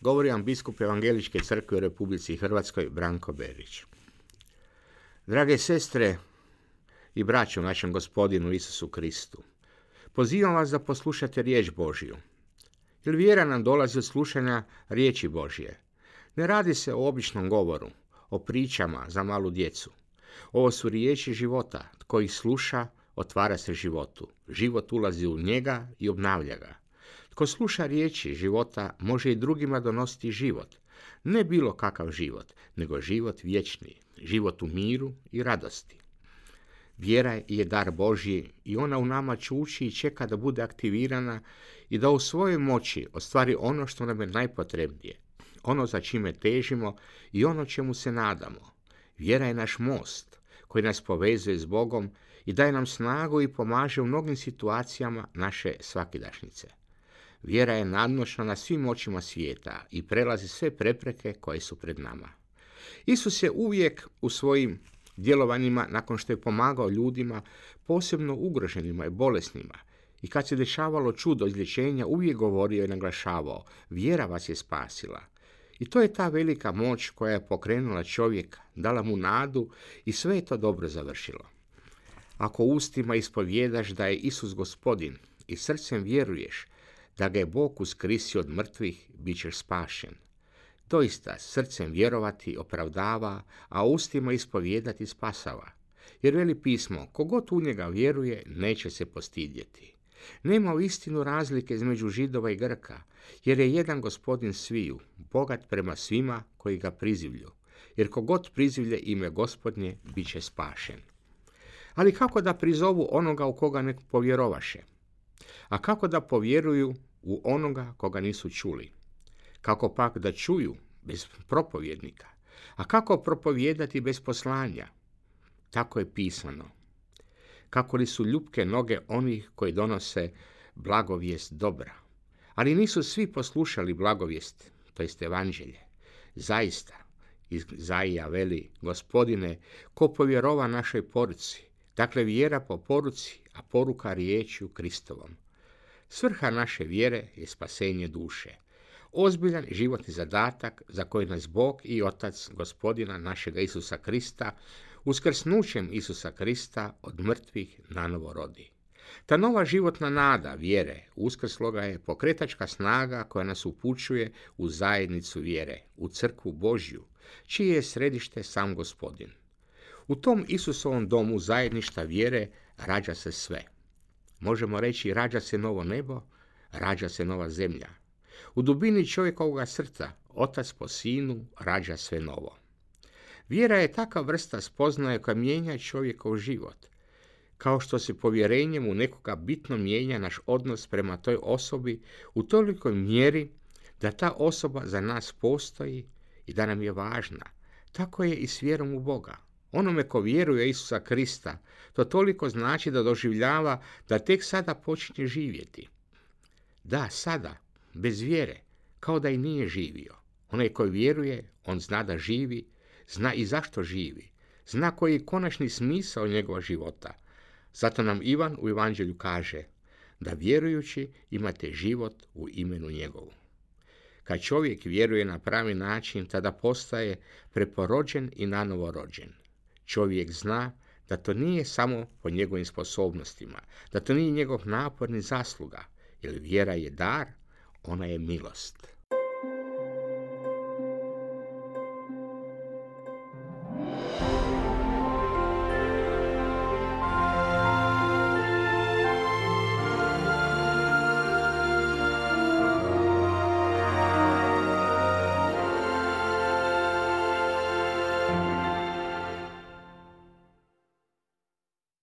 Govori vam biskup Evangeličke crkve u Republici Hrvatskoj Branko Berić. Drage sestre i braćo našem gospodinu Isusu Kristu, pozivam vas da poslušate riječ Božiju. Jer vjera nam dolazi od slušanja riječi Božje. Ne radi se o običnom govoru, o pričama za malu djecu. Ovo su riječi života. Tko ih sluša, otvara se životu. Život ulazi u njega i obnavlja ga. Tko sluša riječi života može i drugima donositi život. Ne bilo kakav život, nego život vječni, život u miru i radosti. Vjera je dar Božji i ona u nama čuči i čeka da bude aktivirana i da u svojoj moći ostvari ono što nam je najpotrebnije, ono za čime težimo i ono čemu se nadamo. Vjera je naš most koji nas povezuje s Bogom i daje nam snagu i pomaže u mnogim situacijama naše svakidašnjice. Vjera je nadnošna na svim očima svijeta i prelazi sve prepreke koje su pred nama. Isus je uvijek u svojim djelovanjima, nakon što je pomagao ljudima, posebno ugroženima i bolesnima, i kad se dešavalo čudo izlječenja, uvijek govorio i naglašavao, vjera vas je spasila. I to je ta velika moć koja je pokrenula čovjeka, dala mu nadu i sve je to dobro završilo. Ako ustima ispovjedaš da je Isus gospodin i srcem vjeruješ da ga je Bog uskrisio od mrtvih, bit ćeš spašen. Doista, srcem vjerovati opravdava, a ustima ispovjedati spasava. Jer veli pismo, kogod u njega vjeruje, neće se postidjeti. Nema u istinu razlike između židova i grka, jer je jedan gospodin sviju, bogat prema svima koji ga prizivlju. Jer kogod prizivlje ime gospodnje, bit će spašen. Ali kako da prizovu onoga u koga ne povjerovaše? A kako da povjeruju u onoga koga nisu čuli. Kako pak da čuju bez propovjednika? A kako propovjedati bez poslanja? Tako je pisano. Kako li su ljubke noge onih koji donose blagovijest dobra? Ali nisu svi poslušali blagovijest, to jest evanđelje. Zaista, Zaija veli, gospodine, ko povjerova našoj poruci, dakle vjera po poruci, a poruka riječju Kristovom. Svrha naše vjere je spasenje duše. Ozbiljan životni zadatak za koji nas Bog i Otac gospodina našega Isusa Krista uskrsnućem Isusa Krista od mrtvih nanovo rodi. Ta nova životna nada vjere uskrsloga je pokretačka snaga koja nas upućuje u zajednicu vjere, u crkvu Božju, čije je središte sam gospodin. U tom Isusovom domu zajedništa vjere rađa se sve – Možemo reći rađa se novo nebo, rađa se nova zemlja. U dubini čovjekovoga srca, otac po sinu, rađa sve novo. Vjera je taka vrsta spoznaje koja mijenja čovjekov život. Kao što se povjerenjem u nekoga bitno mijenja naš odnos prema toj osobi u tolikoj mjeri da ta osoba za nas postoji i da nam je važna. Tako je i s vjerom u Boga. Onome ko vjeruje Isusa Krista, to toliko znači da doživljava da tek sada počinje živjeti. Da, sada, bez vjere, kao da i nije živio. Onaj koji vjeruje, on zna da živi, zna i zašto živi, zna koji je konačni smisao njegova života. Zato nam Ivan u Evanđelju kaže da vjerujući imate život u imenu njegovu. Kad čovjek vjeruje na pravi način, tada postaje preporođen i nanovo rođen. Čovjek zna da to nije samo po njegovim sposobnostima, da to nije njegov napor ni zasluga, jer vjera je dar, ona je milost.